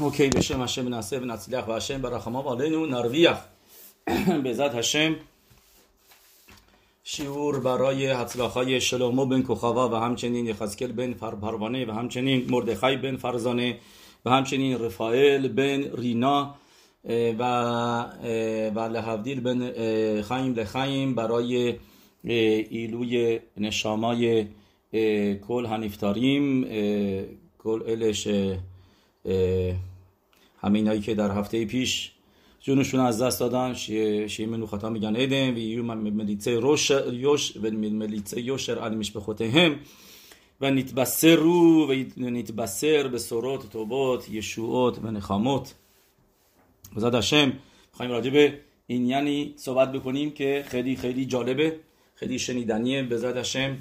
אוקיי, و השם נעשה ונצליח, והשם نو עלינו به בעזרת هشم شیور برای هتلاخای شلوم بن کوخوا و همچنین خزکل بن پروانه و همچنین مردخای بن فرزانه و همچنین رفائل بن رینا و و لحفدیل بن خیم لخیم برای ایلوی نشامای کل هنیفتاریم کل الش همینایی که در هفته پیش جونشون از دست دادن شی منو خطا میگن. ایدن و یو ملیتسه روش یوش و ملیتسه یوشر علی هم و نیتبسر رو و نیتبسر به سرات توبات یشوعات و نخامات. بزاد هشم خواهیم راجع به این یعنی صحبت بکنیم که خیلی خیلی جالبه خیلی شنیدنیه. بزاد هشم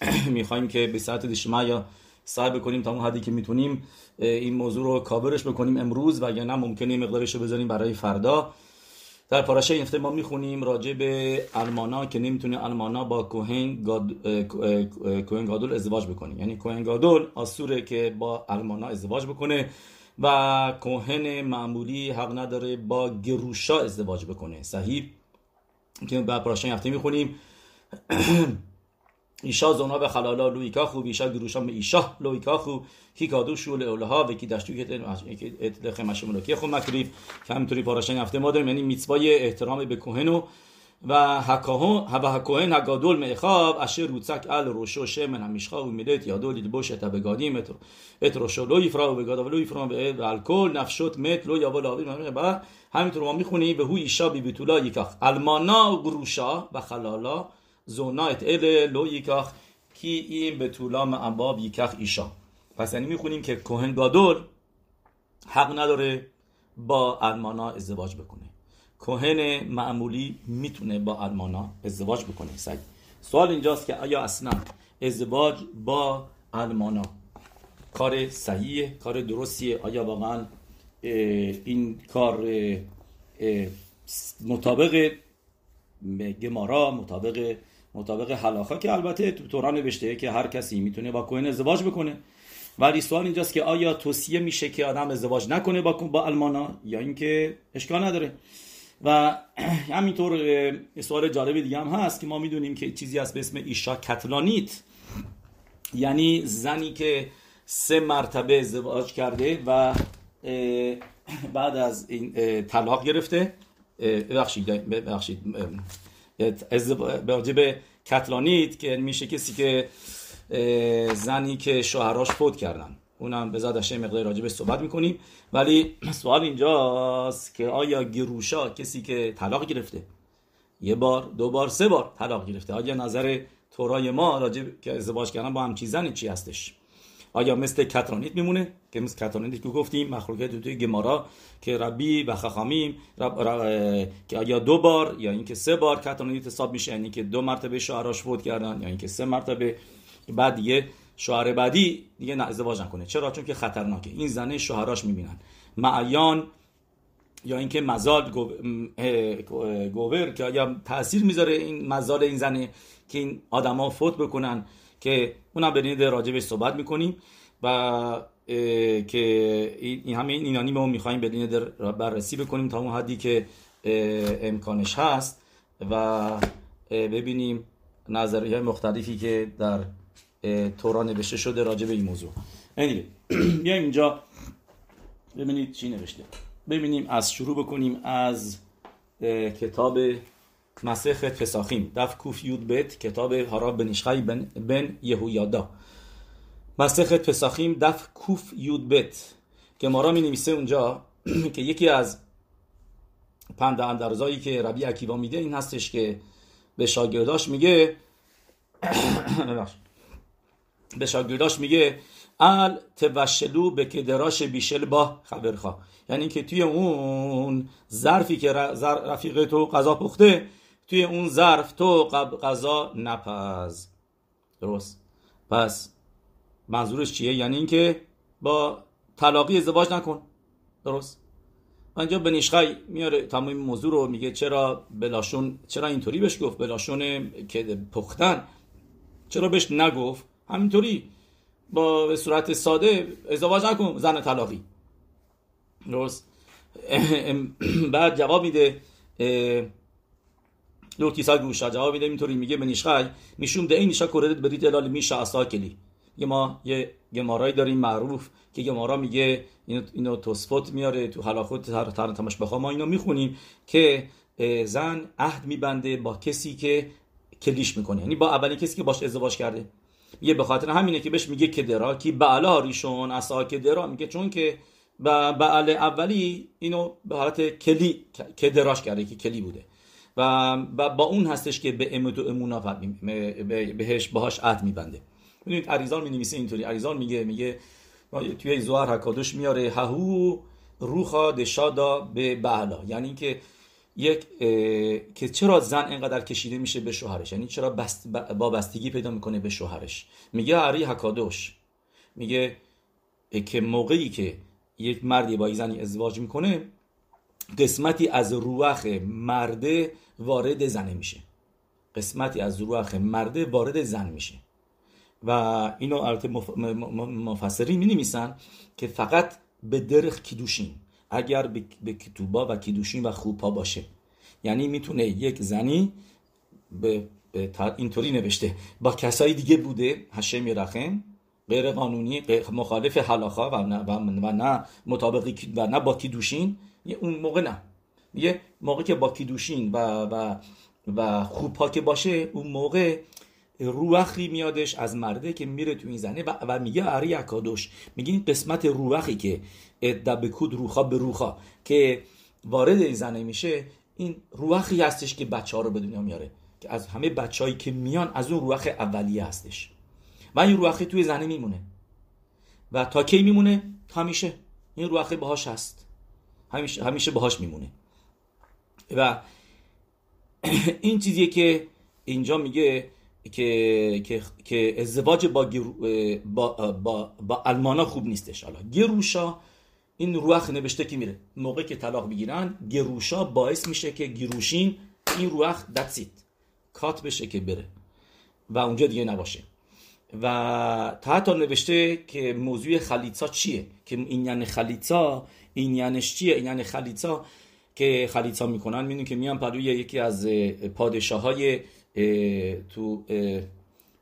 می‌خوایم که به ساعت یا سعی بکنیم تا اون حدی که می‌تونیم این موضوع رو کاورش بکنیم امروز و یا نه ممکنه مقدارش رو بذاریم برای فردا. در پاراشه این ما می‌خونیم راجع به المانا که نمی‌تونه المانا با کوهن گاد... کوهن گادول ازدواج بکنه. یعنی کوهن گادول آسوره که با المانا ازدواج بکنه و کوهن معمولی حق نداره با گروشا ازدواج بکنه. صحیح؟ که بعد پاراشه هفته می‌خونیم. ایشا زونا به خلالا لویکاخو ایشا گروشا به ایشا لویکاخو کی کادو شول اولها و کی دشتو که اطلاق مشمولکی خو مکریف که همینطوری پاراشن هفته ما داریم یعنی میتوای احترام به کوهنو و حکاهو و حکوهن هگادول میخواب اشر روچک ال روشو شمن همیشخا و میلیت یادول لیدبوش تا بگادیم ات روشو لوی فرا و بگادا و لوی فرا به الکل نفشوت مت لو یا ولا و همینطور ما می‌خونیم به هو ایشا بی بیتولا یکاف المانا و گروشا و خلالا زونایت ال لو یکاخ کی این به طولام انباب یکاخ ایشا پس یعنی می‌خونیم که کوهن گادول حق نداره با المانا ازدواج بکنه. کوهن معمولی می‌تونه با المانا ازدواج بکنه. سعی. سوال اینجاست که آیا اصلا ازدواج با المانا کار صحیحه کار درستیه؟ آیا واقعا این کار مطابق گمارا مطابق مطابق حلاخا که البته تو توران نوشته که هر کسی می‌تونه با کوهن ازدواج بکنه. ولی سوال اینجاست که آیا توصیه میشه که آدم ازدواج نکنه با با المانا یا اینکه اشکال نداره. و همینطور سوال جالب دیگه هم هست که ما می‌دونیم که چیزی هست به اسم ایشا کتلانیت یعنی زنی که سه مرتبه ازدواج کرده و بعد از این طلاق گرفته. ببخشید ببخشید به کتلانیت که میشه کسی که زنی که شوهراش فوت کردن. اونم به زاد مقدار راجبه صحبت می‌کنیم. ولی سوال اینجاست که آیا گروشا کسی که طلاق گرفته؟ یه بار دو بار سه بار طلاق گرفته. آیا نظر تورای ما راجب که ازدواج کردن با هم چیزن؟ چی هستش؟ آیا مثل کترانیت میمونه؟ که مثل کترانیت که گفتیم مخلوقات توی گمارا که ربی و خخامیم رب که آیا دو بار یا اینکه سه بار کترانیت حساب میشه یعنی که دو مرتبه شوهراش فوت کردن یا اینکه سه مرتبه بعد دیگه شوهر بعدی دیگه نه ازدواج نکنه. چرا؟ چون که خطرناکه. این زنه شوهراش می‌بینن. معیان یا اینکه مزاد گوور که آیا تاثیر می‌ذاره این مزاد این زنه که این آدما فوت بکنن؟ که اونم به راجبش صحبت می‌کنیم و که این همه این اینانی ما می‌خوایم بدین بررسی بکنیم تا اون حدی که امکانش هست و ببینیم نظریه مختلفی که در تورا نوشته شده راجع به این موضوع anyway. بیایم اینجا ببینید چی نوشته ببینیم از شروع بکنیم از کتاب پساخیم. دف کوف یود بیت کتاب هاراب بن بن, بن یهویادا. مسخت پساخیم دف کوف یود بیت که مارا می نویسه اونجا که یکی از پند اندرزایی که ربی عکیوا میده این هستش که به شاگرداش میگه به شاگرداش میگه ال توشلو به کدراش بیشل با خبرخوا. یعنی که توی اون ظرفی که رفیق تو غذا پخته توی اون ظرف تو غذا نپز. درست. پس منظورش چیه؟ یعنی اینکه با طلاقی ازدواج نکن. درست. اینجا بنیشخای میاره تمام موضوع رو میگه چرا بلاشون چرا اینطوری بهش گفت؟ بلاشون که پختن. چرا بهش نگفت؟ همینطوری. با به صورت ساده ازدواج نکن زن طلاقی. درست. بعد جواب میده لو تیسا گوشا جواب میده اینطوری میگه بنیشخای می‌شوم ده این نیشا کردت برید الال میشه اصلا کلی یه ما یه گمارایی داریم معروف که گمارا میگه اینو, اینو توسفوت میاره تو حلاخوت تر تماش بخوا. ما اینو می‌خونیم که زن عهد میبنده با کسی که کلیش می‌کنه. یعنی با اولین کسی که باش ازدواج کرده. یه به خاطر همینه که بهش میگه کدرا کی بعلا ریشون اصا کدرا. میگه چون که بعل اولی اینو به حالت کلی کدراش کرده که کلی بوده. و با اون هستش که به امد و امونا بهش باهاش عهد میبنده. ببینید عریزان می نویسه اینطوری. عریزان میگه میگه توی زوار حکادش میاره. ههو روخا دشادا به بعلا یعنی که یک که چرا زن اینقدر کشیده میشه به شوهرش؟ یعنی چرا بست با بستگی پیدا می‌کنه به شوهرش؟ میگه عری حکادوش. میگه که موقعی که یک مردی با یک زنی ازدواج می‌کنه قسمتی از روح مرده وارد زنه میشه. قسمتی از روح مرده وارد زن میشه. و اینو البته مفسرین می نویسن که فقط به درخ کیدوشین اگر به کتوبا و کیدوشین و خوبا باشه. یعنی می‌تونه یک زنی به اینطوری نوشته. با کسایی دیگه بوده هشم یرخم غیر قانونی مخالف حلاخا و نه, و نه مطابقی و نه با کیدوشین اون موقع نه. یه موقع که با کیدوشین و و و خوب که باشه اون موقع روحی میادش از مرده که میره تو این زنه و, و میگه اری اکادوش میگه این قسمت روحی که دبکود روخا به روخا که وارد این زنه میشه این روحی هستش که بچه ها رو به دنیا میاره که از همه بچههایی که میان از اون روح اولیه هستش. و این روحی توی زنه میمونه. و تا کی میمونه؟ همیشه این روحی باهاش هست. همیشه همیشه باهاش میمونه. و این چیزیه که اینجا میگه که که که ازدواج با با با, با المانا خوب نیستش. حالا گروشا این روح نوشته که میره. موقعی که طلاق بگیرن گروشا باعث میشه که گروشین این روح دتسیت کات بشه که بره. و اونجا دیگه نباشه. و تا حتی نوشته که موضوع خلیصا چیه؟ که این یعنی خلیصا این یعنی چیه؟ این یعنی خلیصا که خلیصا می‌کنن می‌دونی که میان پروی یکی از پادشاه های تو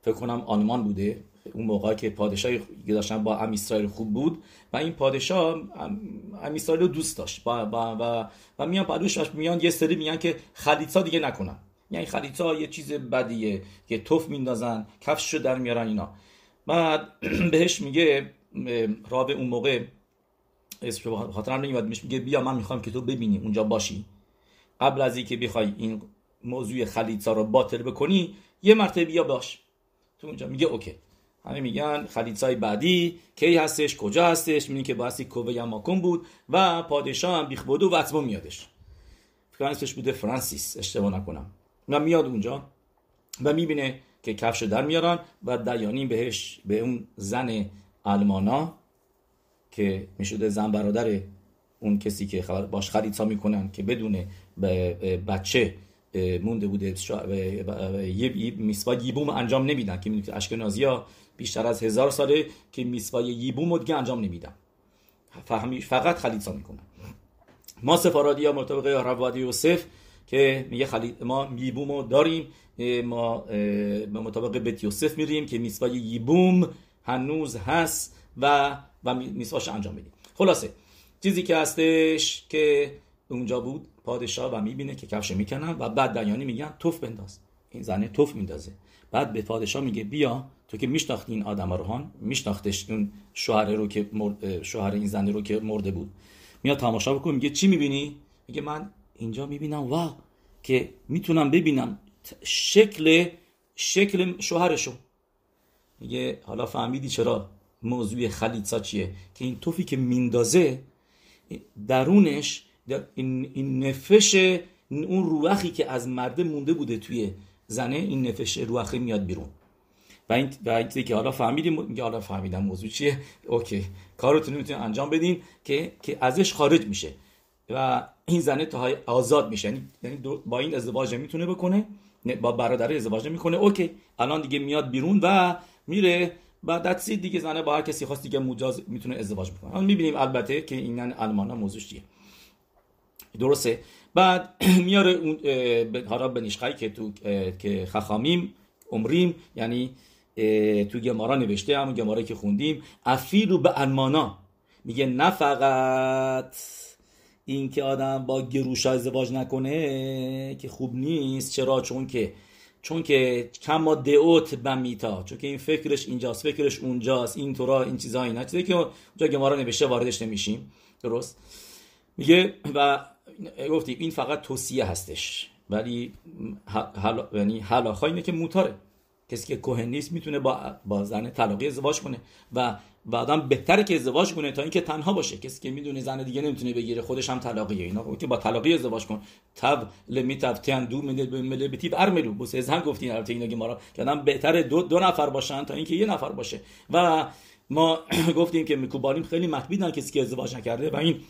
فکر کنم آلمان بوده اون موقع که پادشاهی داشتن با ام اسرائیل خوب بود و این پادشاه ام اسرائیل رو دوست داشت. با با و, و میان پادوش میان یه سری میگن که خلیصا دیگه نکنن. یعنی خلیصا یه چیز بدیه که توف میندازن کفش رو در میارن اینا. بعد بهش میگه رابه اون موقع اسم خاطرم نمیاد میگه بیا من می‌خوام که تو ببینی اونجا باشی. قبل از اینکه بخوای این موضوع خلیصا رو باطل بکنی یه مرتبه بیا باش. تو اونجا میگه اوکی. همه میگن خلیصای بعدی کی هستش کجا هستش؟ میگه که باسی کوه یماکن بود و پادشاه هم بیخ بودو و اطمو میادش. فکر بوده فرانسیس اشتباه نکنم. و میاد اونجا و می‌بینه که کفش در میارن و دیانی بهش به اون زن آلمانا که می‌شده زن برادر اون کسی که باش خریدسا می‌کنن که بدون بچه مونده بوده یه میسوا یبوم انجام نمیدن که می‌دونید اشکنازی ها بیشتر از هزار ساله که میسوای یبوم رو دیگه انجام نمیدن. فقط خلیصا می‌کنن. ما سفارادی ها مرتبق روادی یوسف که میگه خلید ما یبوم رو داریم ما به مطابق بیت یوسف میریم که میسوای یبوم هنوز هست و و میسواش انجام میدیم خلاصه چیزی که هستش که اونجا بود پادشاه و می‌بینه که کفش می‌کنن و بعد دیانی میگن توف بنداز. این زنه توف میندازه. بعد به پادشاه میگه بیا تو که میشناختی این آدم رو هان میشناختش اون شوهر رو که شوهر این زنه رو که مرده بود. میاد تماشا بکن میگه چی می‌بینی؟ میگه من اینجا می‌بینم وا که می‌تونم ببینم شکل شکل شوهرشو. میگه حالا فهمیدی چرا؟ موضوع خلیصا چیه؟ که این توفی که میندازه درونش این, این نفش اون روحی که از مرده مونده بوده توی زنه این نفش روحی میاد بیرون. و این و که حالا فهمیدیم میگه حالا فهمیدم موضوع چیه. اوکی. کارتون می‌تونید انجام بدین که که ازش خارج میشه. و این زنه تا آزاد میشه. یعنی, یعنی با این ازدواج می‌تونه بکنه با برادر ازدواج می‌کنه اوکی. الان دیگه میاد بیرون و میره و دتسی دیگه زنه با هر کسی خواست دیگه مجاز می‌تونه ازدواج بکنه. حالا می‌بینیم البته که اینن المانا موضوعش چیه. درسته. بعد میاره اون حالا بنیشقی که تو که خخامیم عمریم یعنی تو گمارا نوشته همون گمارا که خوندیم. افیلو به المانا میگه نه فقط این که آدم با گروش ازدواج نکنه که خوب نیست. چرا؟ چون که چون که کما دعوت بمیتا چون که این فکرش اینجاست فکرش اونجاست این طورا این چیزا اینا. چیزی که اونجا گمارا نوشته واردش نمیشیم. درست؟ میگه و گفتیم این فقط توصیه هستش. ولی حل... یعنی حلاخا اینه که موتاره. کسی که کوهن می‌تونه با, با زن طلاقی ازدواج کنه. و و آدم بهتره که ازدواج کنه تا اینکه تنها باشه. کسی که می‌دونه زن دیگه نمی‌تونه بگیره خودش هم طلاقیه. اینا که با طلاقی ازدواج کن. تب تن دو مل بتیب ارملو بس از هم گفتین البته اینا که ما را که آدم بهتره دو, دو نفر باشن تا اینکه یه نفر باشه. و ما گفتیم که میکوبالیم خیلی مخبیدن کسی که ازدواج نکرده. و این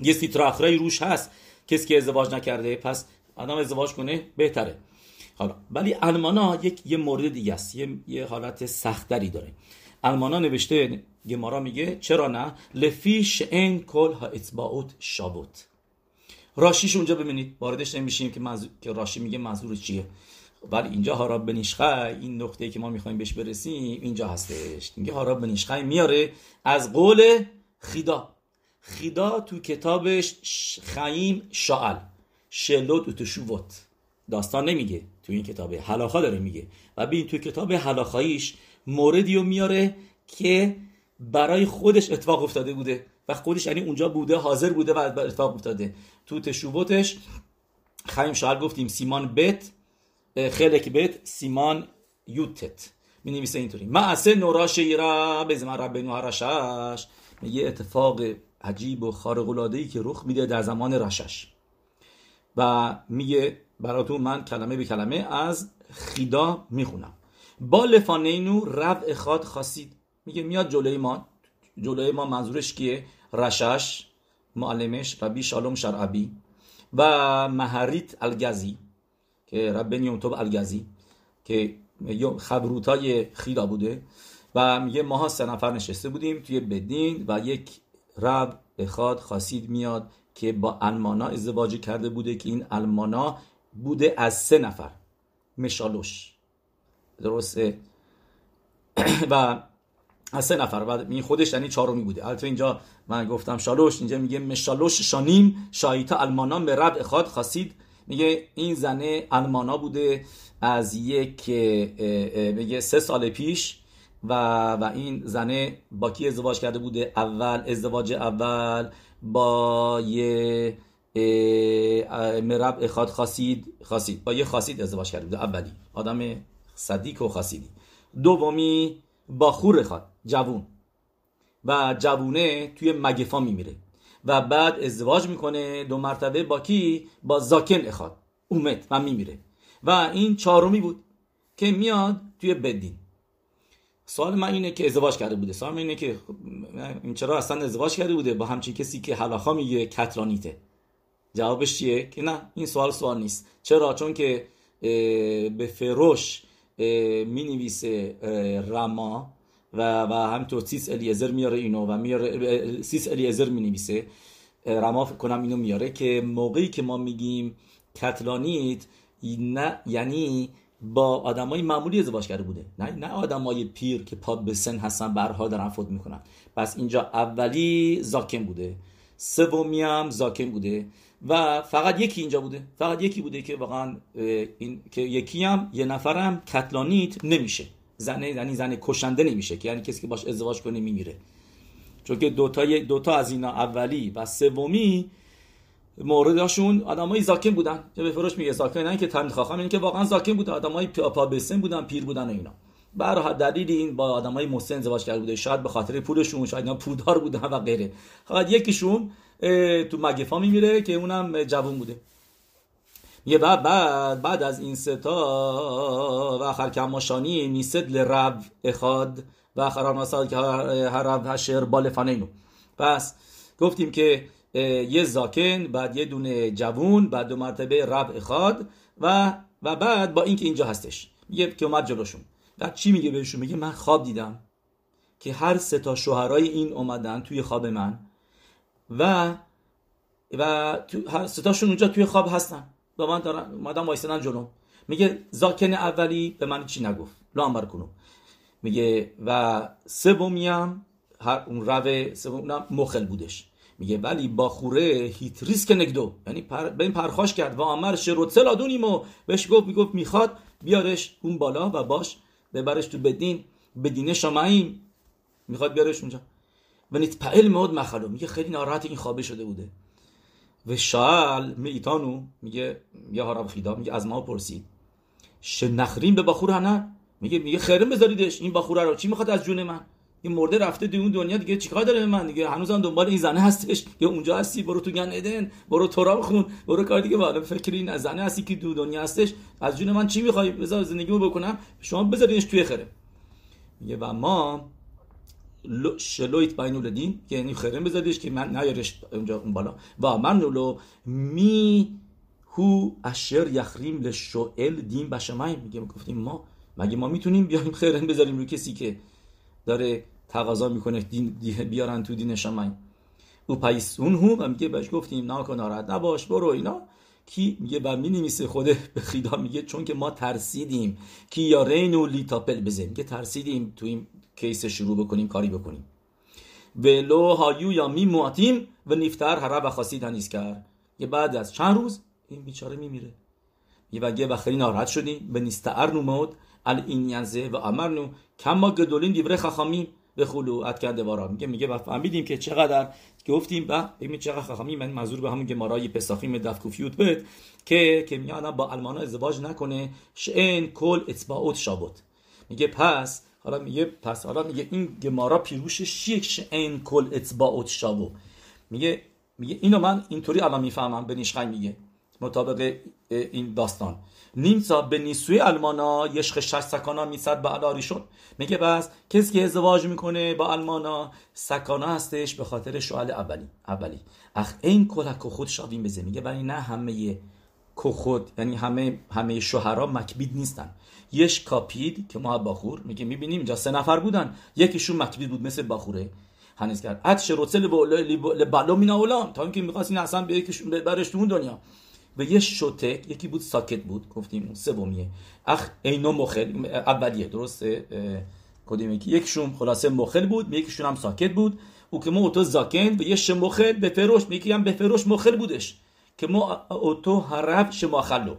یه سیتراخرای روش هست. کسی که ازدواج نکرده پس آدم ازدواج کنه بهتره. حالا ولی المانا یک یه مورد دیگه است. یه, یه حالت سختری داره. المانا نوشته گمارا میگه چرا نه؟ لفی این کل ها اتباعت شابوت. راشیش اونجا ببینید واردش نمیشیم که, که راشی میگه منظور چیه. ولی اینجا هاراب بنیشخای این نقطه که ما می‌خوایم بهش برسیم اینجا هستش. میگه هاراب بنیشخای میاره از قول خیدا. خیدا تو کتابش خیم شعل. شلوت و تشووت. داستان نمیگه تو این کتاب حلاخا داره میگه. و ببین تو کتاب حلاخاییش موردی رو میاره که برای خودش اتفاق افتاده بوده. و خودش یعنی اونجا بوده حاضر بوده و اتفاق افتاده. تو تشوبوتش خیم شعر گفتیم سیمان بت خلک بت سیمان یوتت. می نویسه اینطوری معسه نورا شیرا به زمان رب هرشش یه اتفاق عجیب و خارق العاده که رخ میده در زمان رشش. و میگه براتون من کلمه به کلمه از خیدا می‌خونم. با لفانینو رب اخاد خاصید میگه میاد جلوی ما. جلوی ما منظورش کیه؟ رشش معلمش ربی شالوم شرعبی و مهریت الگزی که رب نیومتوب الگزی که خبروتای خیدا بوده. و میگه ماها سه نفر نشسته بودیم توی بدین و یک رب اخاد خاصید میاد که با المانا ازدواج کرده بوده که این المانا بوده از سه نفر. مشالوش. درسته؟ و از سه نفر. و این خودش یعنی چهارمی بوده. البته اینجا من گفتم شالوش اینجا میگه مشالوش شانیم شایتا المانا به رب اخاد خاصید میگه این زنه المانا بوده از یک میگه سه سال پیش و و این زنه با کی ازدواج کرده بوده؟ اول ازدواج اول با یه مرب اخاد خاصید خاصید با یه خاصید ازدواج کرده بوده اولی. آدم صدیق و خاصیدی دومی با خور اخاد جوون. و جوونه توی مگفا میمیره. و بعد ازدواج می‌کنه دو مرتبه با کی؟ با زاکن اخاد اومد و میمیره. و این چهارمی بود که میاد توی بدین. سوال من اینه که ازدواج کرده بوده. سوال من اینه که این چرا اصلا ازدواج کرده بوده؟ با همچین کسی که حلاخا میگه کترانیته. جوابش چیه؟ که نه این سوال سوال نیست. چرا؟ چون که به فروش می نویسه رما و و همینطور سیس الیزر میاره اینو و میاره سیس الیزر می نویسه رما کنم اینو میاره که موقعی که ما میگیم کتلانیت نه یعنی با آدمای معمولی ازدواج کرده بوده. نه نه آدمای پیر که پاد به سن هستن برها دارن فوت می‌کنن. پس اینجا اولی زاکن بوده. سومی هم زاکن بوده. و فقط یکی اینجا بوده. فقط یکی بوده که واقعا این که یکی هم یه نفرم کتلانیت نمیشه. زنه یعنی زنه کشنده نمیشه که یعنی کسی که باش ازدواج کنه میمیره. چون که دوتا, دوتا از اینا اولی و سومی موردشون آدمای زاکن بودن. که به فروش میگه زاکن نه که تمیز خواهم اینه که واقعا زاکن بودن آدمای پا بسن بودن پیر بودن و اینا. برای دلیل این با آدمای مسن ازدواج کرده بوده. شاید به خاطر پولشون شاید اینا پولدار بودن و غیره. فقط یکیشون تو مگفا میمیره که اونم جوون بوده. یه بعد بعد بعد از این ستا و آخر کماشانی میسد لرب اخاد و آخر مسال که هر رب هشر بالفانینو پس گفتیم که یه زاکن بعد یه دونه جوون بعد دو مرتبه رب اخاد و و بعد با اینکه اینجا هستش. میگه که اومد جلوشون. بعد چی میگه بهشون؟ میگه من خواب دیدم که هر سه تا شوهرای این اومدن توی خواب من. و و تو ستاشون اونجا توی خواب هستن. با من دارن اومدن وایسادن جلو. میگه زاکن اولی به من چی نگفت؟ لامبر کنو. میگه و سومیم هر اون رو سوم مخل بودش. میگه ولی با خوره هیت ریسک نگدو. یعنی پر... به این پرخاش کرد. و آمر شروع لادونیم و بهش گفت می‌گفت می‌خواد بیارش اون بالا و باش ببرش تو بدین. بدینه شماییم می‌خواد بیارش اونجا. و نیت پعل مود مخلو میگه خیلی ناراحت این خوابه شده بوده و شال میتانو میگه یا هارب خیدا میگه از ما پرسید نخریم به بخور هنر میگه میگه خیرم بذاریدش این بخوره رو چی می‌خواد از جون من این مرده رفته دو اون دنیا دیگه چیکار داره من دیگه هنوزم دنبال این زنه هستش یا اونجا هستی برو تو گن ادن برو تورا خون برو کار دیگه بالا فکر این زنه هستی که دو دنیا هستش از جون من چی می‌خوای بذار زندگیمو بکنم شما بذارینش توی خره میگه و ما شلویت باینو لدین که یعنی خرم بذاریش که من نیارش اونجا اون بالا. و من نولو می هو اشر یخریم لشوئل دین بشمای میگه گفتیم ما مگه ما می‌تونیم بیایم خیرن بذاریم رو کسی که داره تقاضا می‌کنه دین بیارن تو دین شمای او پایسون هو و میگه بهش گفتیم ناکن ناراحت نباش برو اینا. کی میگه و می نمیسه خوده به خیدا میگه چون که ما ترسیدیم. کی یا رینو لیتاپل بزنیم. که ترسیدیم تو این کیس شروع بکنیم کاری بکنیم. ولو هایو یا می مواتیم و نفتر هر و خاصی تنیز کرد. یه بعد از چند روز این بیچاره میمیره. یه وگه و خیلی ناراحت شدیم. به نستعر نمود ال این ینزه و امرنو کما گدولین دیوره خخامی به ات کرده بارا. میگه میگه و فهمیدیم که چقدر گفتیم و ببین چقدر خخامی من منظور به همون گمارای پساخیم دفکوفیوت بود که که میاد با المانا ازدواج نکنه. شئن کل اطباعات شابوت. میگه پس حالا میگه پس حالا میگه این گمارا پیروشش یک این کل اطباعات شابو میگه میگه اینو من اینطوری الان می‌فهمم به نیشخای میگه مطابق این داستان. نیمسا به نیسوی المانا یشخ شش سکانا میصد به علاری شد. میگه بس کسی که ازدواج می‌کنه با المانا سکانا هستش به خاطر شوال اولی اولی. اخ این کلک خود شاوین بزه. میگه ولی نه همه خود یعنی همه همه شوهرها مکبید نیستن. یش کاپید که ما باخور میگه می‌بینیم اینجا سه نفر بودن. یکیشون مکبید بود مثل باخوره. هنوز کرد. اد شروطل لبالو مینا اولان. تا اینکه می‌خواست این اصلا به یکیشون برش تو اون دنیا. و یه شوتک یکی بود ساکت بود. گفتیم اون سومیه. اخ اینو مخل اولیه. درسته؟ کدوم یکی؟ یکشون خلاصه مخل بود یکیشون هم ساکت بود. او که ما اوتو زاکن و یه مخل به فروش میگه هم به فروش مخل بودش. که ما اوتو هرب شماخلو.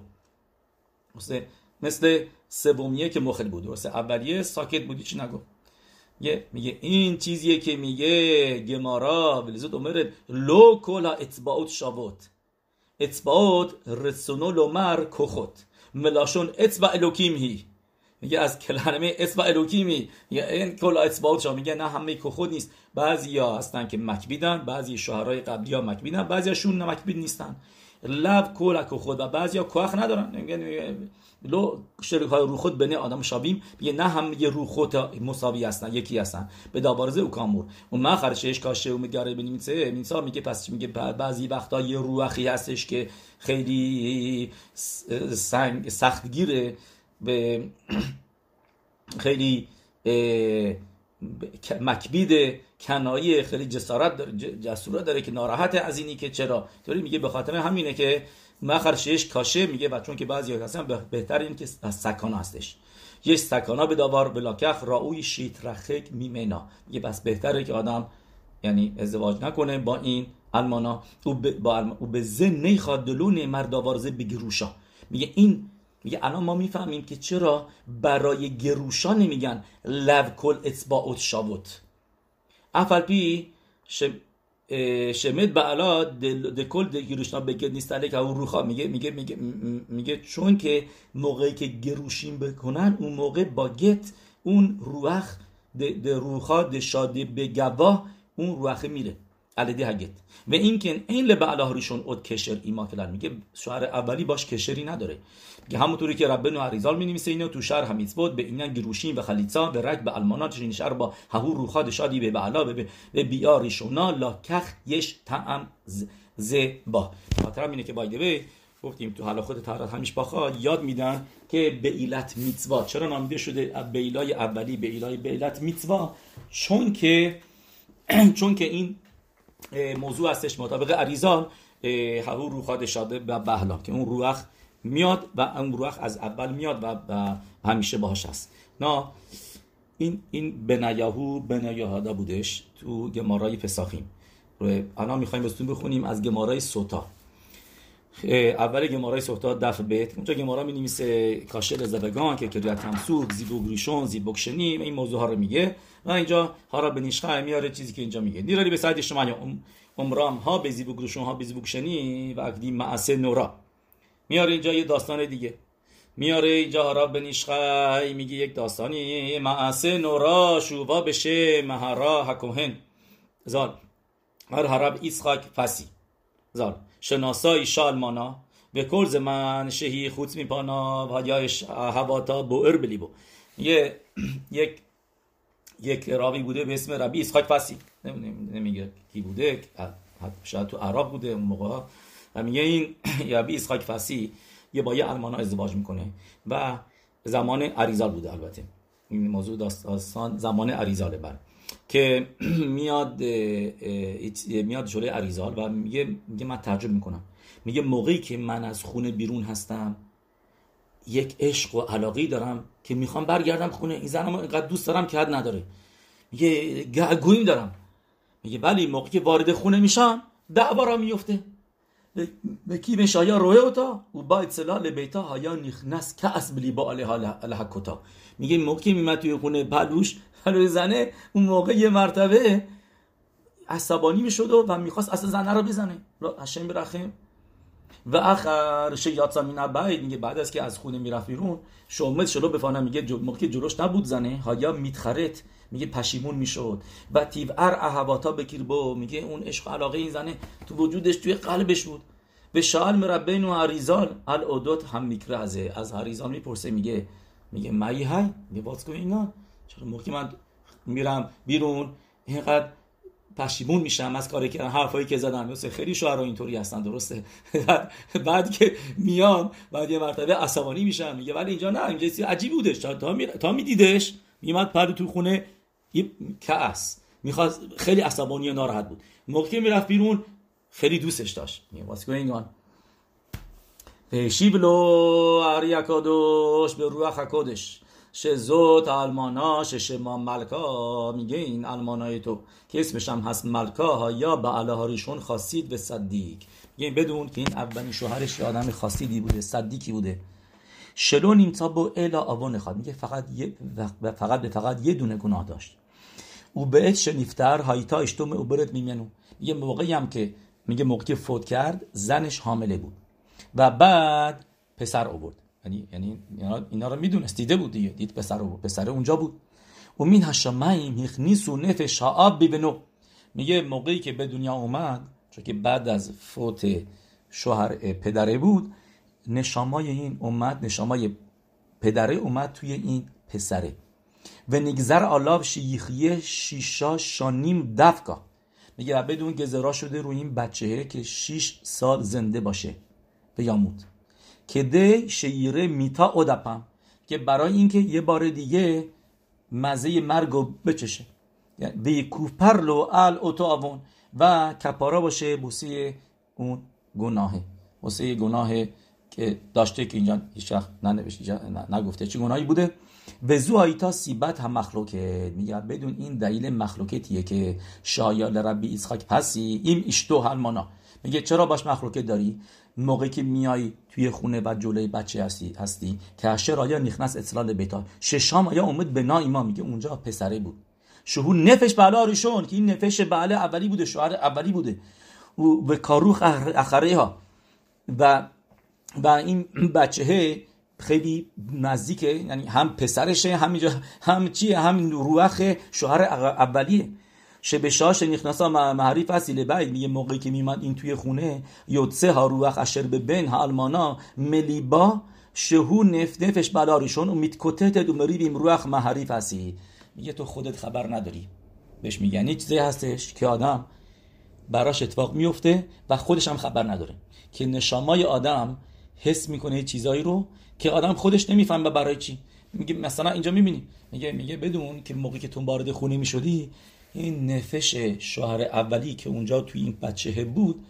مثل مثل سومیه که مخل بود. درسته؟ اولیه ساکت بودی چی نگو میگه این چیزیه که میگه گمارا بلیزود عمر لو کلا اتباعت شابوت. اتباعت رسونو لومر کخوت. ملاشون اتباع الوکیم هی میگه از کلمه اتباع الوکیمی. میگه این کلا اتباعت شا. میگه نه همه کخود نیست. بعضی ها هستن که مکبیدن بعضی شوهرای قبلی ها مکبیدن بعضی هاشون نیستن. لب کولک خود و بعضی ها کوخ ندارن. لو شرک های رو خود بنه آدم شابیم. میگه نه هم یه رو خود مساوی هستن یکی هستن. به دابارزه او کامور. اون ما خرشش کاشه و میگاره بنیمیسه میسا میگه پس میگه بعضی وقتا یه روحی هستش که خیلی سنگ سختگیره. به خیلی مکبید کنایی خیلی جسارت داره جسورت داره که ناراحت از اینی که چرا؟ طوری میگه به خاطر همینه که مخر شش کاشه میگه و چون که بعضی هستن بهتر این که سکانا هستش. یه سکانا به داوار بلاکخ راوی شیت رخک میمنا. میگه بس بهتره که آدم یعنی ازدواج نکنه با این المانا. او به زن نیخواد دلون مرداوارزه بگروشا. میگه این میگه الان ما می‌فهمیم که چرا برای گروشا نمیگن لو کل اتباعت شاوت افل شمد بعلا دکل گروشنا بگید نیست که اون روخا میگه میگه میگه میگه چون که موقعی که گروشین بکنن اون موقع با گت اون روخ د روخا د شاده به گواه اون روخه میره. علیدی هگت و این که این لبعلا ریشون اد کشر ایما کلن میگه شعر اولی باش کشری نداره. که همونطوری که ربنو عریزال می نویسه اینو تو شهر بود به اینا گروشین و خلیصا به رک به المانات این شهر با ههو روخاد شادی به بعلا به به بیاریشونا لا کخ یش تعم با. خاطر اینه که بایده گفتیم تو حالا خود طهارت همیش باخا یاد میدن که به ایلت میتوا چرا نامیده شده؟ بیلای اولی به ایلای بیلت میتوا چون که چون که این موضوع هستش مطابق عریزان هرو روخاد شده و بهلا که اون روح میاد و اون روح از اول میاد و, همیشه باهاش هست. نه این این بنیاهو بنیاهادا بودش تو گمارای فساخیم الان می‌خوایم بستون بخونیم از گمارای سوتا. اول گمارای سوتا دف بیت اونجا گمارا می نویسه کاشل زبگان که کدویت تمسوک زیبوگ ریشون زیبوگ شنیم این موضوع ها رو میگه. و اینجا هارا به نیشخه میاره چیزی که اینجا میگه. دیراری به ساید شما عمرام ها به زیبوگ ریشون ها به زیبوگ شنی و اکدی معسه نورا. میاره اینجا یه داستان دیگه. میاره اینجا هارا به نیشخه میگه یک داستانی. معسه نورا شووا بشه مهارا حکوهن زال. هر هرب ایسخاک فسی. زال. شناسای شالمانا به کرز من شهی خود میپانا و هایش هواتا بو بلی بو. یه یک یک راوی بوده به اسم ربی اسحاق فسی. نمیگه کی بوده شاید تو عراق بوده اون موقع. و میگه این ربی اسحاق فسی یه با یه المانا ازدواج می‌کنه و زمان عریزال بوده البته. این موضوع داستان زمان عریزاله بر. که میاد میاد جلوی عریزال و میگه میگه من تعجب می‌کنم. میگه موقعی که من از خونه بیرون هستم یک عشق و علاقه دارم که می‌خوام برگردم خونه این زنم اینقدر دوست دارم که حد نداره. میگه گویم دارم. میگه ولی موقعی که وارد خونه میشم دعوا را میفته به کی میشه یا روی اوتا؟ و با اطلاع لبیتا هایا نخنس که بلی با علیها کتا. میگه موقعی میمد توی خونه پلوش پلوی زنه اون موقع یه مرتبه عصبانی می‌شد و می‌خواست اصلا زنه رو بزنه. هشم برخیم. و آخر شیاط زمین باید میگه بعد از که از خونه می‌رفت بیرون شومت شلو بفانه میگه موقع جلوش نبود زنه هایا میتخرت. میگه پشیمون می‌شد. و تیو ار اهواتا بکیر بو. میگه اون عشق علاقه این زنه تو وجودش توی قلبش بود. به شال مربین و هریزال. اودوت هم میکره از هریزال می‌پرسه میگه میگه مایی های میگه اینا چرا موقعی من میرم بیرون اینقدر پشیمون میشم از کاری که حرفایی که زدم. مثل خیلی شعرا اینطوری هستن درسته؟ بعد که میام بعد یه مرتبه عصبانی میشم میگه ولی اینجا نه اینجا چیز عجیب بودش. تا می... تا میدیدش میمد پر تو خونه یه کاس می‌خواد خیلی عصبانی و ناراحت بود. موقعی می‌رفت بیرون خیلی دوستش داشت. what's going on? شیبلو اریکادوش به روح حکادش شزوت المانا ششما ملکا. میگه این المانای تو که اسمش هم هست ملکا ها یا به الهاریشون خاصید و صدیق. میگه بدون که این اولین شوهرش یه آدم خاصیدی بوده صدیقی بوده. شلون این تا با الا آوان خواد میگه فقط یه فقط به فقط یه دونه گناه داشت. او به شنیفتر هایتا اشتوم او برد میمنو میگه موقعی هم که میگه موقعی فوت کرد زنش حامله بود. و بعد پسر آورد. یعنی یعنی اینا رو می‌دونست دیده بود دیگه. دید پسر و پسر اونجا بود. و مین هشمایم هیخنیس و نفش شعاب ببینو میگه موقعی که به دنیا اومد چون که بعد از فوت شوهر پدره بود نشامای این اومد نشامای پدره اومد توی این پسره. و نگذر آلاب شیخیه شیشا شانیم دفکا میگه بدون گذرا شده روی این بچهه که شیش سال زنده باشه. به یاموت کده شیره میتا اودپم که برای اینکه یه بار دیگه مزه مرگ بچشه. یعنی کوپرلو ال اوتو و کپارا باشه بوسی اون گناهه. بوسی گناه که داشته که اینجا هیچ وقت نگفته. چه گناهی بوده؟ و زو آیتا سیبت هم مخلوقه میگه بدون این دلیل مخلوقتیه که شایال ربی ایسخاک پسی این اشتو هلمانا میگه چرا باش مخلوقت داری؟ موقعی که میای توی خونه و جلوی بچه هستی هستی که اشر آیا نیخنس اطلال بیتا ششام آیا امید به ایمان میگه اونجا پسره بود. شهو نفش بالا ریشون که این نفش بالا اولی بوده شوهر اولی بوده. و به کاروخ اخره ها و و این بچه خیلی نزدیکه یعنی هم پسرشه همینجا هم چیه؟ هم روح شوهر اولیه. شبشاش نخناسا معریف اصیل باید میگه موقعی که میمد این توی خونه یوتسه ها روح اشر به بین ها المانا ملیبا شهو نف نفش بلاریشون و میتکتت دو مریبیم روح محریف هستی. میگه تو خودت خبر نداری. بهش میگن یه چیزی هستش که آدم براش اتفاق میفته و خودش هم خبر نداره. که نشامای آدم حس می‌کنه چیزایی رو که آدم خودش نمی‌فهمه برای چی؟ میگه مثلا اینجا می‌بینی. میگه میگه بدون که موقعی که تو وارد خونه می‌شدی این نفش شوهر اولی که اونجا توی این بچه بود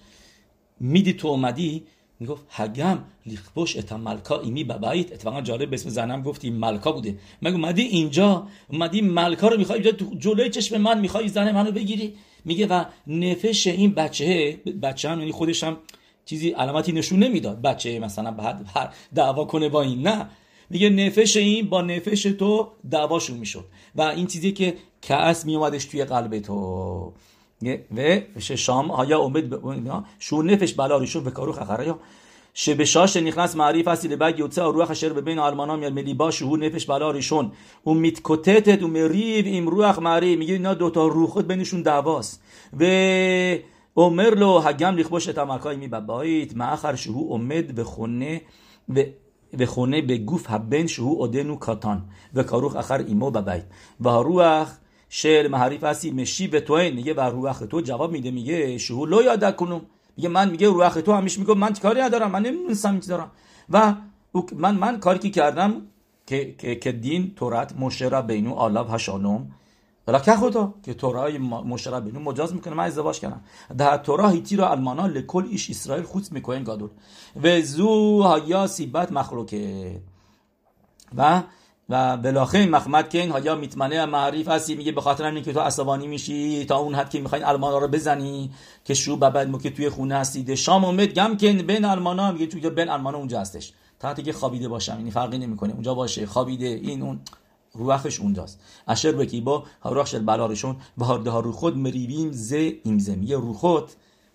میدی تو اومدی می‌گفت هگم لیخبوش اتا ملکا ایمی ببایت اتفاقا جالب به اسم زنم گفتی ملکا بوده. مگه اومدی اینجا؟ اومدی ملکا رو می‌خوای جلوی چشم من می‌خوای زن منو بگیری؟ میگه و نفش این بچه بچه هم یعنی خودش هم چیزی علامتی نشون نمی‌داد. بچه مثلا بعد دعوا کنه با این نه. میگه نفش این با نفش تو دعواشون می‌شد. و این چیزی که کعس میومدش توی قلب تو و شام ها امید شو نفش بلا ریشون به کارو خخره یا שבשעה שנכנס מעריף אסי לבית יוצא הרוח אשר בבין האלמנה מליבה שהוא נפש בעלה הראשון הוא מתקוטטת ומריב עם רוח מעריף میگه اینا دوتا روحات بینشون دعواست و אומר לו הגם לכבוש את המלכה עמי בבית מאחר שהוא עומד וחונה וחונה בגוף הבן שהוא עודנו קטן וכרוך אחר אמו בבית והרוח شعر محریف هستی مشی به تو میگه بر روح تو جواب میده میگه شهو لو یاد کنم میگه من میگه روح تو همیش میگه من کاری ندارم من نمی‌دونستم چی دارم. و من من کاری که کردم که که دین تورات مشرا بینو آلاب هشانوم. ولا که خدا که تورای مشرا بینو مجاز می‌کنه من ازدواج کردم. در تورا هیتی را المانا لکل ایش اسرائیل خود می‌کنه گادول. و زو هایا سیبت مخلوقه و و بلاخه مخمد که این ها میتمنه معریف هستی میگه به خاطر اینکه تو عصبانی میشی تا اون حد که می‌خواین المانا رو بزنی که شو بعد مو که توی خونه هستید شام اومد گم که بین المانا میگه توی بین المانا اونجا هستش. تا که خوابیده باشم یعنی فرقی نمی‌کنه. اونجا باشه خوابیده این اون روحش اونجاست. اشر بکی با روحش بلارشون و هر ها رو خود مریویم ز ایمزم یه رو خود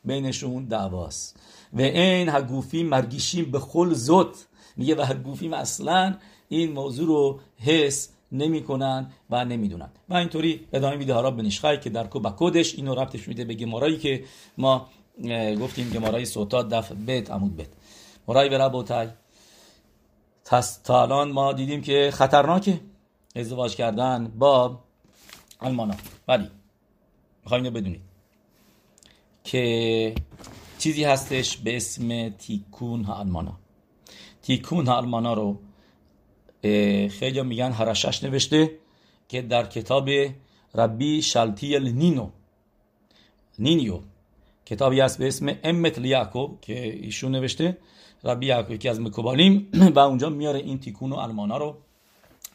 بینشون دعواست. و این هگوفی مرگیشیم به خل زد میگه و هگوفیم اصلا این موضوع رو حس نمی‌کنن و نمی‌دونن. و اینطوری ادامه میده. هاراب بنیشخای که در کوبا کودش اینو ربطش میده به گمارایی که ما گفتیم گمارای سوتا دف بیت عمود بیت مرای به ربوتای تا الان ما دیدیم که خطرناکه. ازدواج کردن با المانا ولی می‌خوایم بدونید که چیزی هستش به اسم تیکون ها المانا تیکون ها المانا رو خیلی میگن هرشش نوشته که در کتاب ربی شلتی نینو نینیو. کتابی هست به اسم امت لیاکو که ایشون نوشته. ربی یعقوب که از مکوبالیم. و اونجا میاره این تیکون و المانا رو.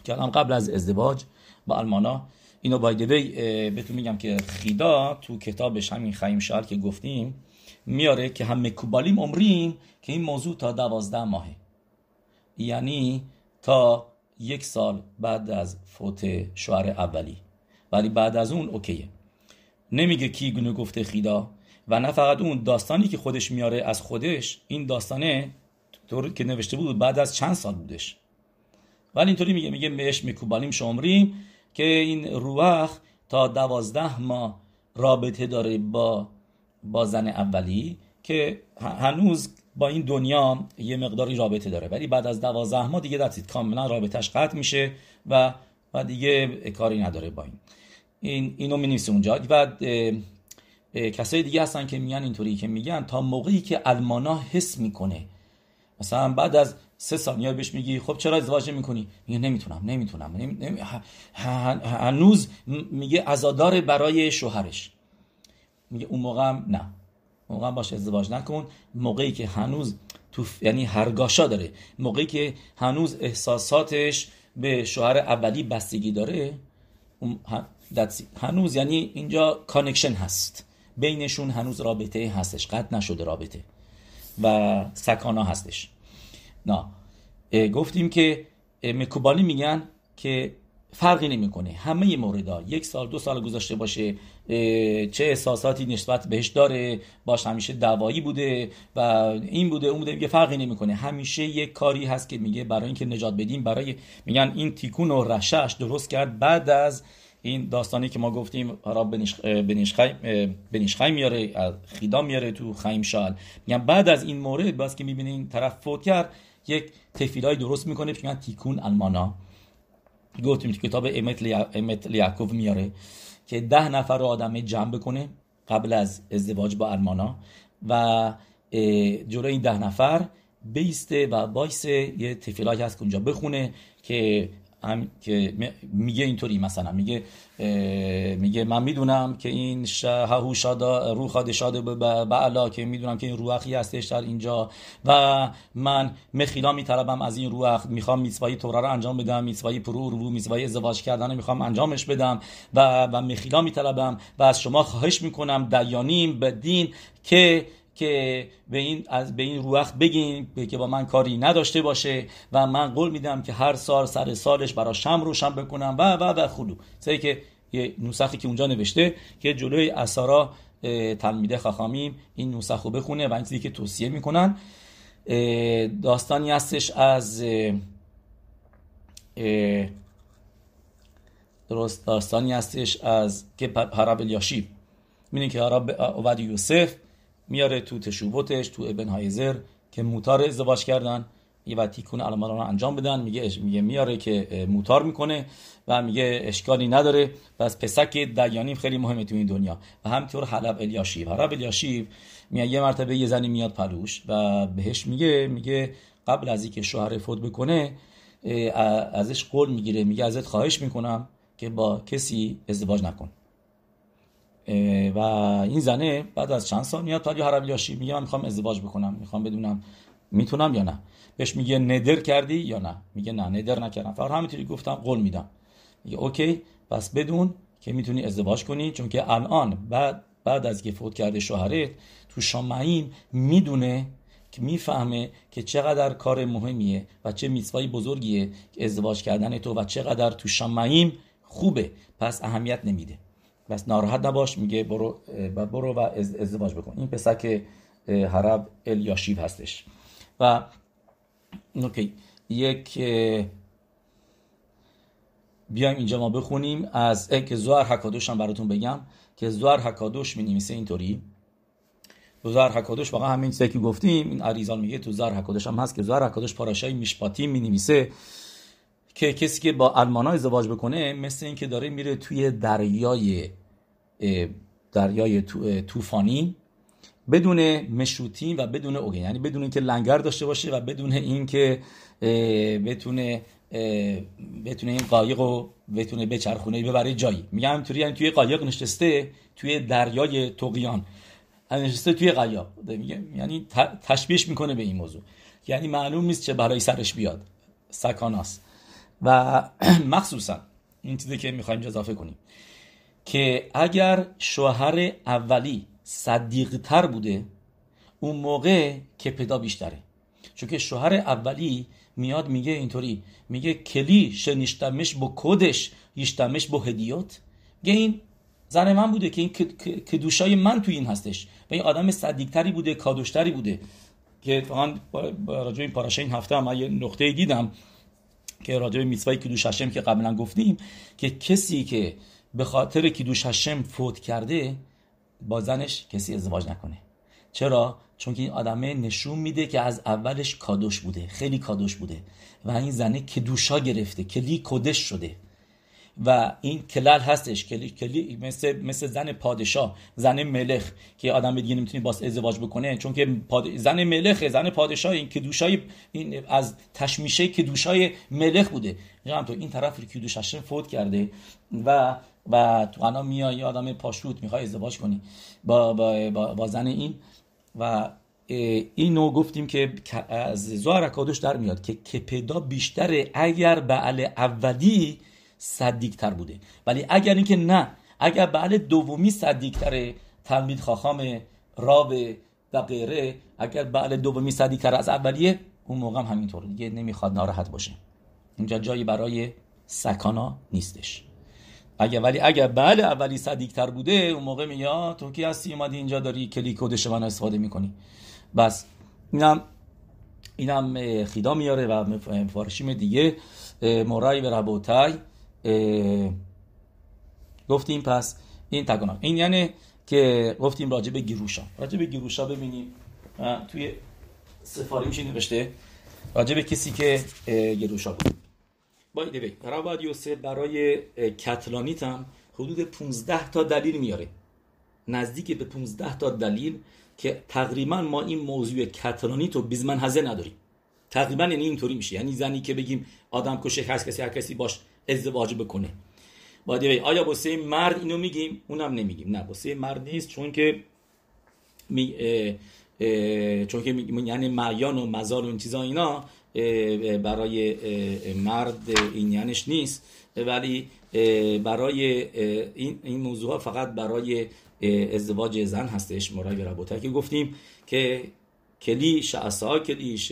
که الان قبل از ازدواج با المانا اینو بایدوی بهتون میگم که خیدا تو کتابش همین خیم شال که گفتیم میاره که هم مکوبالیم عمریم که این موضوع تا دوازده ماهه. یعنی تا یک سال بعد از فوت شوهر اولی. ولی بعد از اون اوکیه. نمیگه کی گونه گفته خیدا و نه فقط اون داستانی که خودش میاره از خودش این داستانه طور که نوشته بود بعد از چند سال بودش. ولی اینطوری میگه میگه مش میکوبالیم شمریم که این روح تا دوازده ماه رابطه داره با با زن اولی که هنوز با این دنیا یه مقداری رابطه داره. ولی بعد از دوازده ماه دیگه دستید کاملا رابطهش قطع میشه و و دیگه کاری نداره با این. این اینو می اونجا. و کسای دیگه هستن که میگن اینطوری که میگن تا موقعی که المانا حس می‌کنه مثلا بعد از سه ثانیه بهش میگی خب چرا ازدواج می‌کنی میگه نمی‌تونم نمی‌تونم نمی... هنوز میگه عزادار برای شوهرش. میگه اون موقع هم نه. موقع باش ازدواج نکن. موقعی که هنوز تو یعنی הרגשה داره. موقعی که هنوز احساساتش به شوهر اولی بستگی داره هنوز یعنی اینجا connection هست. بینشون هنوز رابطه هستش. قطع نشده رابطه. و סכנה هستش. نه گفتیم که מקובלים میگن که فرقی نمی‌کنه. همه موردها یک سال دو سال گذاشته باشه چه احساساتی نسبت بهش داره. باش همیشه دعوایی بوده و این بوده اون بوده میگه فرقی نمی‌کنه. همیشه یک کاری هست که میگه برای اینکه نجات بدیم برای میگن این تیکون و رشش درست کرد. بعد از این داستانی که ما گفتیم را بنیشخای میاره خیدا میاره تو خیم شال. میگن بعد از این مورد باز که می‌بینین طرف فوت کرد یک تفیلای درست می‌کنه میگن تیکون المانا. گفتیم کتاب امت لیاکوف میاره که ده نفر رو آدم جمع بکنه قبل از ازدواج با المانا و جلو این ده نفر بیسته و بایسه یه تفیلایی هست که اونجا بخونه که هم که میگه اینطوری مثلا میگه میگه من می‌دونم که این ههو شادا روح خاد به که می‌دونم که این روحی هستش در اینجا و من مخیلا میطلبم از این روح می‌خوام میسوایی تورا رو انجام بدم میسوایی پرو رو میسوایی ازدواج کردن می‌خوام انجامش بدم و و مخیلا میطلبم و از شما خواهش می‌کنم دیانیم به دین که که به این از به این روح بگین که با من کاری نداشته باشه و من قول میدم که هر سال سر سالش برای شم روشن بکنم و و و خلو سعی که یه نسخی که اونجا نوشته که جلوی اسارا تلمیده خخامیم این نسخ رو بخونه و این چیزی که توصیه می‌کنن. داستانی هستش از درست داستانی هستش از که حرب الیاشیب می‌دونی که حرب عبد یوسف میاره تو تشوبوتش تو ابن هایزر که موتار ازدواج کردن. و تیکون رو انجام بدن. میگه میگه میاره که موتار می‌کنه و میگه اشکالی نداره. پس پسک دیانیم خیلی مهمه تو این دنیا. و همینطور حلب الیاشیب حلب الیاشیب میگه یه مرتبه یه زنی میاد پلوش و بهش میگه میگه قبل از اینکه شوهر فوت بکنه ازش قول می‌گیره. میگه ازت خواهش می‌کنم که با کسی ازدواج نکن. و این زنه بعد از چند سال میاد پلی حربیاشی میگه من می‌خوام ازدواج بکنم می‌خوام بدونم می‌تونم یا نه. بهش میگه ندر کردی یا نه؟ میگه نه ندر نکردم. فقط همینطوری گفتم قول میدم. میگه اوکی پس بدون که می‌تونی ازدواج کنی چون که الان بعد بعد از که فوت کرده شوهرت تو شامعیم می‌دونه که می‌فهمه که چقدر کار مهمیه و چه میسوایی بزرگیه ازدواج کردن تو و چقدر تو شامعیم خوبه. پس اهمیت نمیده. بس ناراحت نباش میگه برو برو و ازدواج بکن. این پسک حرب الیاشیب هستش. و اوکی یک بیایم اینجا ما بخونیم. از که زوار حکادوش هم براتون بگم که زوار حکادوش می نویسه اینطوری. زوار حکادوش واقعا همین چیزی که گفتیم این عریزان میگه تو زوار حکادوش هم هست که زوار حکادوش پاراشای میشپاتی می که کسی که با المانا ازدواج بکنه مثل اینکه داره میره توی دریای دریای طوفانی بدون مشروطی و بدون اوگه یعنی بدون اینکه لنگر داشته باشه و بدون اینکه بتونه بتونه این قایق رو بتونه بچرخونه ببره جایی. میگم اینطوری یعنی توی قایق نشسته توی دریای توقیان نشسته توی قایق. یعنی تشبیهش می‌کنه به این موضوع. یعنی معلوم نیست چه برای سرش بیاد. سکاناست و مخصوصا این چیزی که می‌خوایم اضافه کنیم. که اگر شوهر اولی صدیق تر بوده اون موقع که پدا بیشتره. چون که شوهر اولی میاد میگه اینطوری میگه کلی شنیشتمش با کدش یشتمش با هدیات میگه این زن من بوده که این کدوشای من تو این هستش. و این آدم صدیقتری بوده کادوشتری بوده. که فقط راجع این پاراشه این هفته هم یه نقطه دیدم که راجع میسوای کدوش که قبلا گفتیم که کسی که به خاطر کیدوش هشم فوت کرده با زنش کسی ازدواج نکنه. چرا؟ چون که این آدمه نشون میده که از اولش کادوش بوده خیلی کادوش بوده و این زنه کدوشا گرفته کلی کدش شده. و این کلل هستش کلی کلی مثل مثل زن پادشاه زن ملخ که آدم دیگه نمی‌تونه باز ازدواج بکنه چون که زن ملخ زن پادشاه این کدوشای این از تشمیشه کدوشای ملخ بوده. تو این طرف کدوشش فوت کرده و و تو الان میای یه آدم پاشوت می‌خوای ازدواج کنی. با, با, با, با زن این. و این نوع گفتیم که از زوار کادوش در میاد که کپدا بیشتره اگر بعل اولی صدیقتر بوده. ولی اگر اینکه نه اگر بعل دومی صدیقتر تلمید خاخام راب و غیره اگر بعل دومی صدیقتر از اولیه اون موقع هم همینطور دیگه نمی‌خواد ناراحت باشه. اینجا جایی برای سکانا نیستش. اگر ولی اگر بله اولی صدیق بوده اون موقع میگه تو کی هستی؟ اومدی اینجا داری کلی کدش من استفاده می‌کنی. بس. اینم اینم خیدا میاره و مفارشیم دیگه مرای و ربوتای. گفتیم پس این تگانا این یعنی که گفتیم راجع به گیروشا. راجع به گیروشا ببینیم. توی سفاری میشه نوشته؟ راجع به کسی که گیروشا بود. بای دوی راباد یوسف برای کتلانیت هم حدود 15 تا دلیل میاره. نزدیک به 15 تا دلیل که تقریبا ما این موضوع کتلانیت رو بیزمن هزه نداریم. تقریبا یعنی اینطوری میشه. یعنی زنی که بگیم آدم کشه هر کسی هر کسی باش ازدواج بکنه. باید آیا واسه مرد اینو میگیم؟ اونم نمیگیم. نه واسه مرد نیست چون که می چون که یعنی معیان و مزار و این چیزا اینا برای مرد این یعنیش نیست. ولی برای این, این موضوع فقط برای ازدواج زن هستش مرای ربوته که گفتیم که کلی شعصا کلیش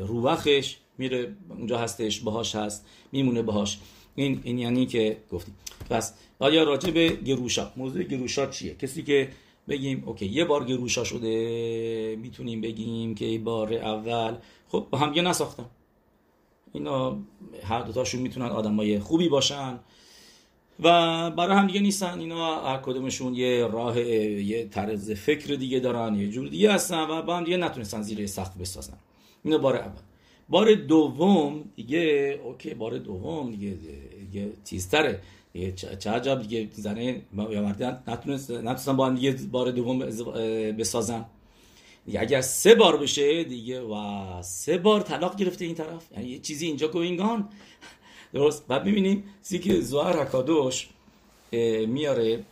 روخش میره اونجا هستش باهاش هست میمونه باهاش. این این یعنی که گفتیم. پس آیا راجع به گروشا موضوع گروشا چیه؟ کسی که بگیم اوکی یه بار گروشا شده می‌تونیم بگیم که بار اول خب با هم یه نساختن. اینا هر دوتاشون می‌تونن آدمای خوبی باشن و برای هم دیگه نیستن. اینا هر کدومشون یه راه یه طرز فکر دیگه دارن یه جور دیگه هستن و با هم دیگه نتونستن زیر سخت بسازن. اینو بار اول. بار دوم دیگه اوکی بار دوم دیگه, دیگه تیزتره. چه عجب دیگه زنه یا مردی نتونستن با هم دیگه بار دوم بسازن. اگر سه بار بشه دیگه و سه بار طلاق گرفته این طرف. یعنی یه چیزی اینجا گوینگان. درست؟ بعد می‌بینیم سی که زوهر حکادوش میاره.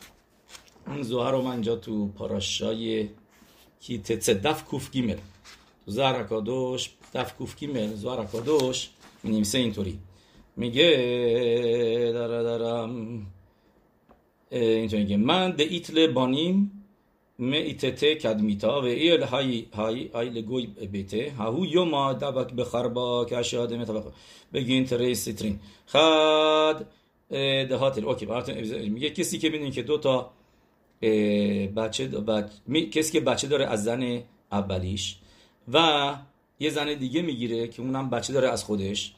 اون زوهر رو من اینجا تو پاراشای کی دف کوف گیمل. زوهر حکادوش دف کوف گیمل زوهر حکادوش نمیسه اینطوری. میگه در درم اینجا میگه من ده ایتل بانیم می ایتته کدمیتا و ایل های های ایل گوی بیته. هاو یوما دبک بخربا که اشیاده متبق بگین تریس ترین خد دهاتل اوکی براتون میگه کسی که ببینین که دو تا بچه بچ... کسی که بچه داره از زن اولیش و یه زن دیگه می‌گیره که اونم بچه داره از خودش.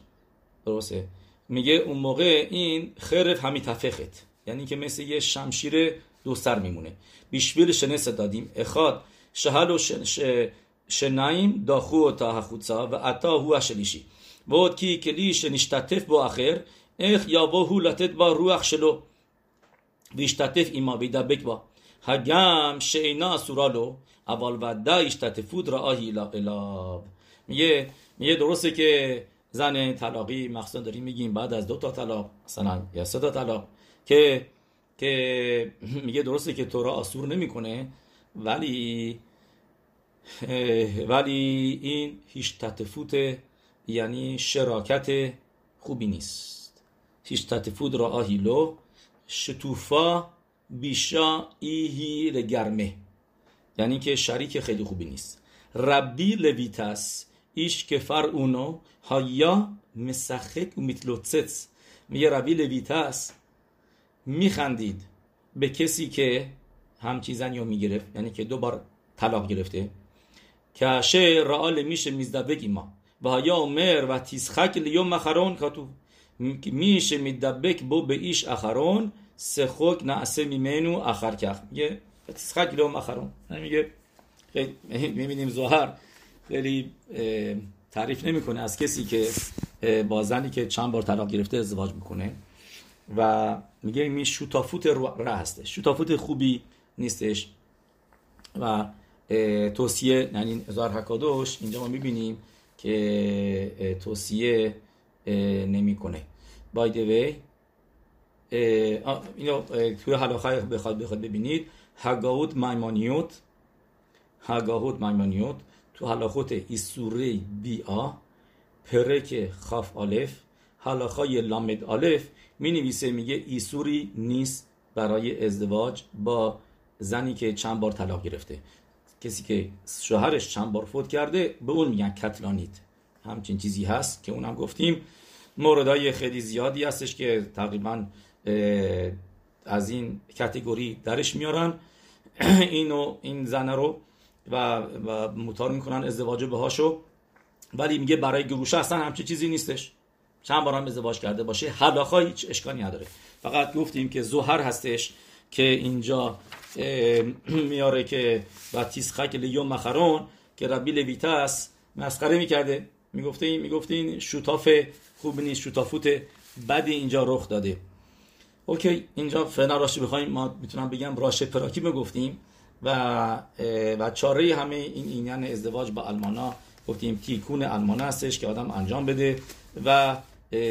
درسته؟ میگه اون موقع این خرف همی تفخت یعنی که مثل یه شمشیر دو سر میمونه بیشبیل شنس دادیم اخاد شهل و شنایم داخو تا החוצה ועתה הוא השלישי. ועוד כי כלי שנשתתף בו אחר, איך יבוא הוא לתת בה רוח שלו, וישתתף עמה וידבק בה. הגם שאינה אסורה לו, אבל ודאי השתתפות רעה היא אליו. میگه میگه درسته که زن طلاقی مخصوصا داریم میگیم بعد از دو تا طلاق مثلا یا سه تا طلاق که که میگه درسته که تورا آسور نمی‌کنه ولی ولی این هیچ تطفوت یعنی شراکت خوبی نیست. هیچ تطفوت را آهیلو شتوفا بیشا ایهی لگرمه. یعنی که شریک خیلی خوبی نیست. ربی لویتس فر اونو هایا مسخک و میتلوتسس میگه ربی لویتس میخندید به کسی که هم چیزن یا می‌گرفت یعنی که دو بار طلاق گرفته که شه رعال میشه میزدبگی ما و یا مر و تیسخک لیوم مخرون کاتو میشه میدبک بو به ایش اخرون سخوک نعسه میمنو اخر کخ میگه تیسخک لیوم مخرون میگه می‌بینیم زهر خیلی تعریف نمی‌کنه از کسی که با زنی که چند بار طلاق گرفته ازدواج می‌کنه و میگه این شوتافوت ره هستش. شوتافوت خوبی نیستش و توصیه یعنی هزار حکادوش اینجا ما می‌بینیم که توصیه نمی‌کنه. بای دی اینو توی حلاخه بخواد بخواد ببینید. هگاوت مایمانیوت هگاوت مایمانیوت تو حلاخوت ایسوره بی آ پرک خاف آلف حلاخای لامد آلف می نویسه میگه ایسوری نیست برای ازدواج با زنی که چند بار طلاق گرفته. کسی که شوهرش چند بار فوت کرده به اون میگن کتلانیت. همچین چیزی هست که اونم گفتیم. موردهای خیلی زیادی هستش که تقریبا از این کتگوری درش میارن. اینو این زنه رو و, و موتار می‌کنن ازدواج بهاشو. ولی میگه برای گروشه اصلا همچین چیزی نیستش. چند بار هم ازدواج کرده باشه. حلاخا هیچ اشکالی نداره. فقط گفتیم که زهر هستش که اینجا میاره که و تیسخک لیوم مخرون که ربی لویتاس مسخره می‌کرده. می‌گفته این می‌گفته این شوتاف خوب نیست شوتافوت بدی اینجا رخ داده. اوکی اینجا فنا راشی بخوایم. ما می‌تونم بگم راش پراکی بگفتیم و و چاره همه این اینیان ازدواج با المانا گفتیم تیکون المانه هستش که آدم انجام بده و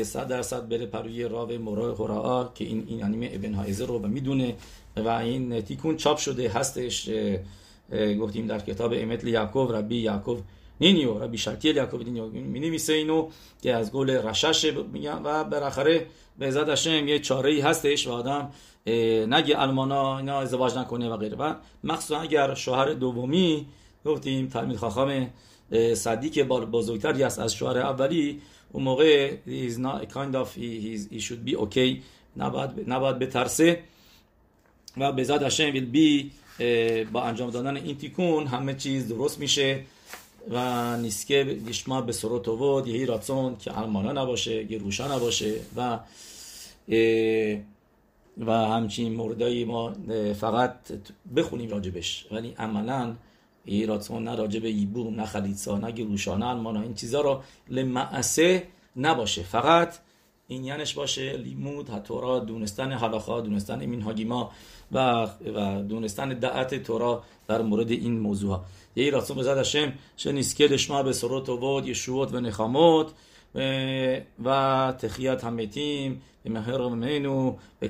صد درصد بره پروی راو مورا هورا که این این انیمه ابن هایزر رو می‌دونه و این تیکون چاپ شده هستش گفتیم در کتاب امت یعقوب ربی یعقوب نینیو ربی شرکیل یعقوب نینیو می نویسه اینو که از گل رشش میگن و بالاخره به زد هشم یه چاره ای هستش و آدم نگه المانا اینا ازدواج نکنه و غیره. و مخصوصا اگر شوهر دومی گفتیم تلمید خاخام صدیق بزرگتری است از شوهر اولی اون موقع is not kind of he, he should be okay. نباید نباید بترسه. و به زاد هشم ویل بی با انجام دادن این تیکون همه چیز درست میشه. و نیسکه دیشما به سروت و یهی راتون که المانا نباشه گروشا نباشه و و همچین موردایی ما فقط بخونیم راجبش. ولی عملا ایراتون نه راجب ایبوم نه خلیصا نه گروشا نه المانا این چیزا رو لمعسه نباشه. فقط این یعنیش باشه لیمود هتورا دونستان حلاخا دونستان امین هاگیما و و دونستان دعت تورا در مورد این موضوع ها. یه رسول بزد هشم شنیسکه دشما به سروت و بود یشوت و نخاموت و تخیات همتیم به